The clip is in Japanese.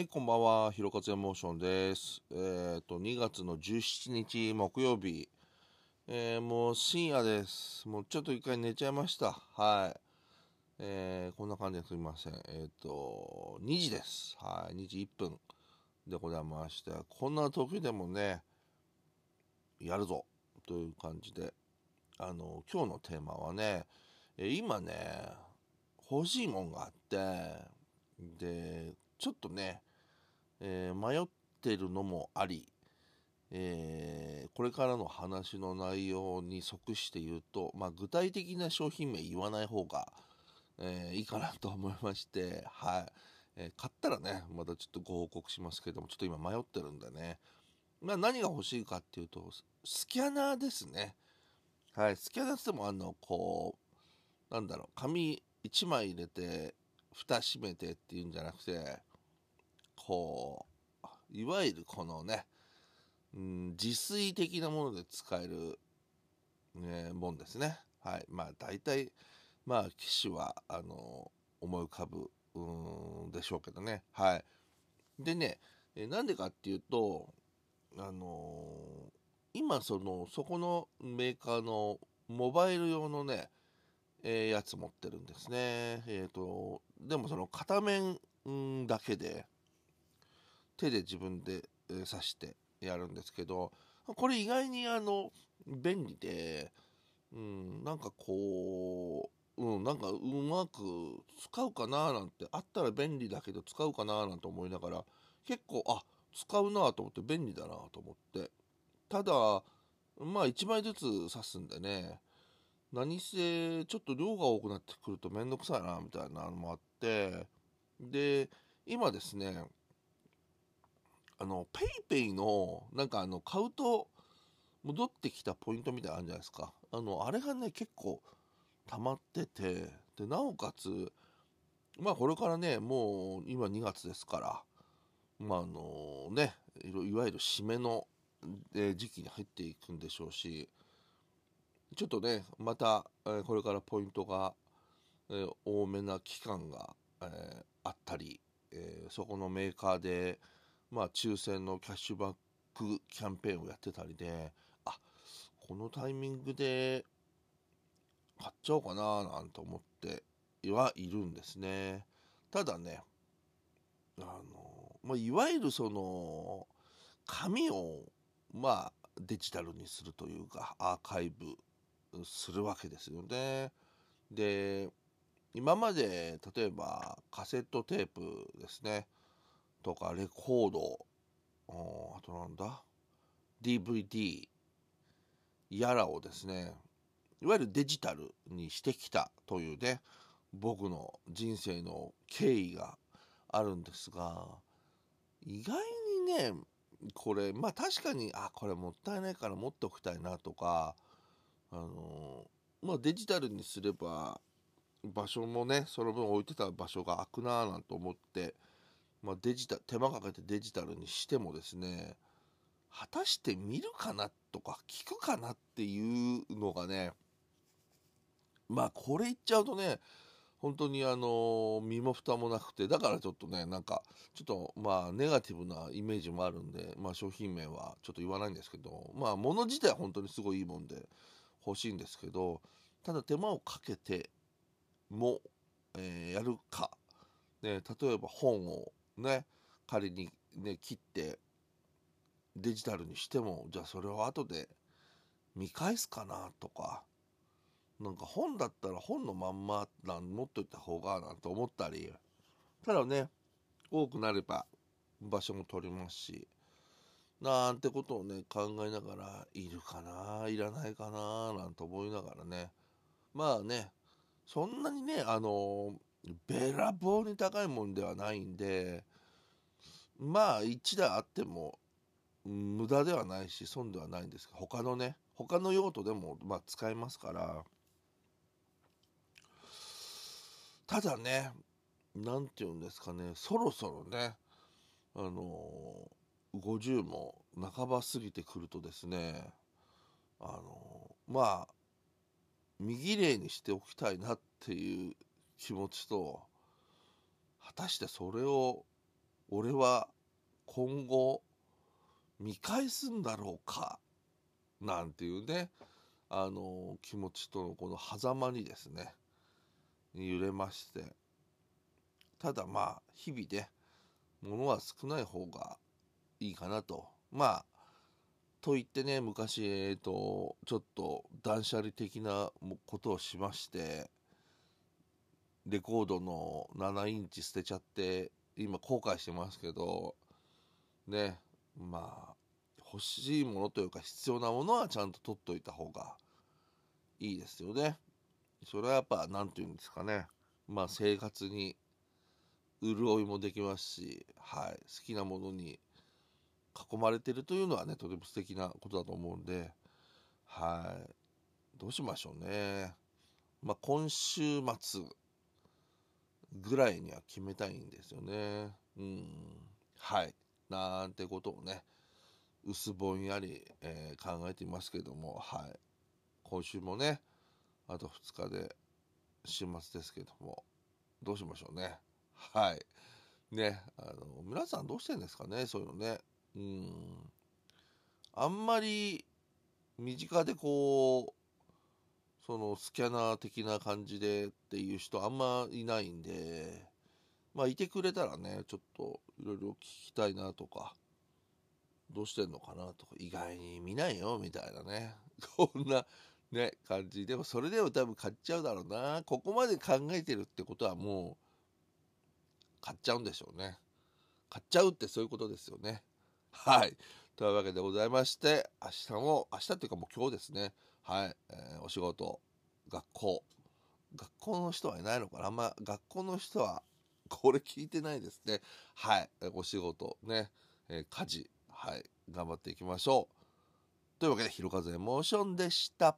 はい、こんばんは。ひろかつエモーションです。えっ、と、2月の17日木曜日。えーもう深夜です。もうちょっと一回寝ちゃいました。はい。えーこんな感じですみません。えっ、と、2時です。はい。2時1分でございまして、こんな時でもね、やるぞという感じで、あの、今日のテーマはね、え今ね、欲しいもんがあって、で、ちょっとね、えー迷ってるのもあり、えーこれからの話の内容に即して言うと、まあ、具体的な商品名言わない方が、えーいいかなと思いまして、はい。えー買ったらねまたちょっとご報告しますけどもちょっと今迷ってるんでね、まあ、何が欲しいかっていうとスキャナーですね。はい。スキャナーって言ってもあのこうなんだろう紙1枚入れて蓋閉めてっていうんじゃなくてこういわゆるこのね、うん、自炊的なもので使える、ね、もんですね。はい。まあ大体まあ機種はあの思い浮かぶうんでしょうけどね。はい。でねえなんでかっていうとあの今そのそこのメーカーのモバイル用のねえーやつ持ってるんですね。えっ、と、でもその片面んだけで、手で自分で、刺してやるんですけど、これ意外にあの、便利で、うん、なんかこう、うん、なんかうまく使うかななんて、あったら便利だけど使うかななんて思いながら、結構、あ、使うなと思って便利だなと思って。ただ、まあ1枚ずつ刺すんでね、何せちょっと量が多くなってくると面倒くさいなみたいなのもあってで今ですねあのペイペイのなんかあの買うと戻ってきたポイントみたいなのあるじゃないですか。あのあれがね結構溜まっててでなおかつまあこれからねもう今2月ですからまああのねいわゆる締めのえ時期に入っていくんでしょうしちょっとね、また、えこれからポイントが、え多めな期間が、えあったり、えそこのメーカーで、まあ、抽選のキャッシュバックキャンペーンをやってたりで、あこのタイミングで買っちゃおうかななんて思ってはいるんですね。ただね、あの、まあ、いわゆるその、紙を、まあ、デジタルにするというか、アーカイブするわけですよね。で今まで例えばカセットテープですねとかレコード。あとなんだ？DVD やらをですねいわゆるデジタルにしてきたというね僕の人生の経緯があるんですが意外にねこれまあ確かにあこれもったいないから持っておきたいなとかあのまあデジタルにすれば場所もねその分置いてた場所が空くなぁなんて思って、まあ、デジタ手間かけてデジタルにしてもですね果たして見るかなとか聞くかなっていうのがねまあこれ言っちゃうとね本当にあの身も蓋もなくてだからちょっとねなんかちょっとまあネガティブなイメージもあるんで、まあ、商品名はちょっと言わないんですけどまあ物自体は本当にすごいいいもんで欲しいんですけどただ手間をかけても、えやるか、ね、例えば本をね仮にね切ってデジタルにしてもじゃあそれを後で見返すかなとかなんか本だったら本のまんまなん持っといた方がなんて思ったりただね多くなれば場所も取りますしなんてことをね考えながらいるかないらないかななんて思いながらね。まあねそんなにねあのべらぼうに高いもんではないんでまあ1台あっても無駄ではないし損ではないんですが他のね他の用途でもまあ使えますから。ただねなんて言うんですかねそろそろねあの50も半ば過ぎてくるとですねあのまあ身綺麗にしておきたいなっていう気持ちと果たしてそれを俺は今後見返すんだろうかなんていうねあの気持ちとのこの狭間にですね揺れまして。ただまあ日々ね物は少ない方がいいかなと。まあと言ってね昔えっ、とちょっと断捨離的なことをしましてレコードの7インチ捨てちゃって今後悔してますけどねまあ欲しいものというか必要なものはちゃんと取っといた方がいいですよね。それはやっぱ何て言うんですかねまあ生活に潤いもできますし、はい、好きなものに囲まれてるというのはねとても素敵なことだと思うんではいどうしましょうねまあ今週末ぐらいには決めたいんですよね。うん。はい。なんてことをね薄ぼんやり、えー、考えていますけどもはい。今週もねあと2日で週末ですけどもどうしましょうね。はい。ねあの皆さんどうしてんですかねそういうのね。うん。あんまり身近でこうそのスキャナー的な感じでっていう人あんまいないんでまあいてくれたらねちょっといろいろ聞きたいなとかどうしてんのかなとか意外に見ないよみたいなね。こんなね感じでもそれでも多分買っちゃうだろうな。ここまで考えてるってことはもう買っちゃうんでしょうね。買っちゃうってそういうことですよね。はい。というわけでございまして明日も明日っていうかもう今日ですね。はい、えー、お仕事学校。学校の人はいないのかな。あんま学校の人は これ聞いてないですね。はい。お仕事ね、えー、家事。はい。頑張っていきましょう。というわけで、ひろかずエモーションでした。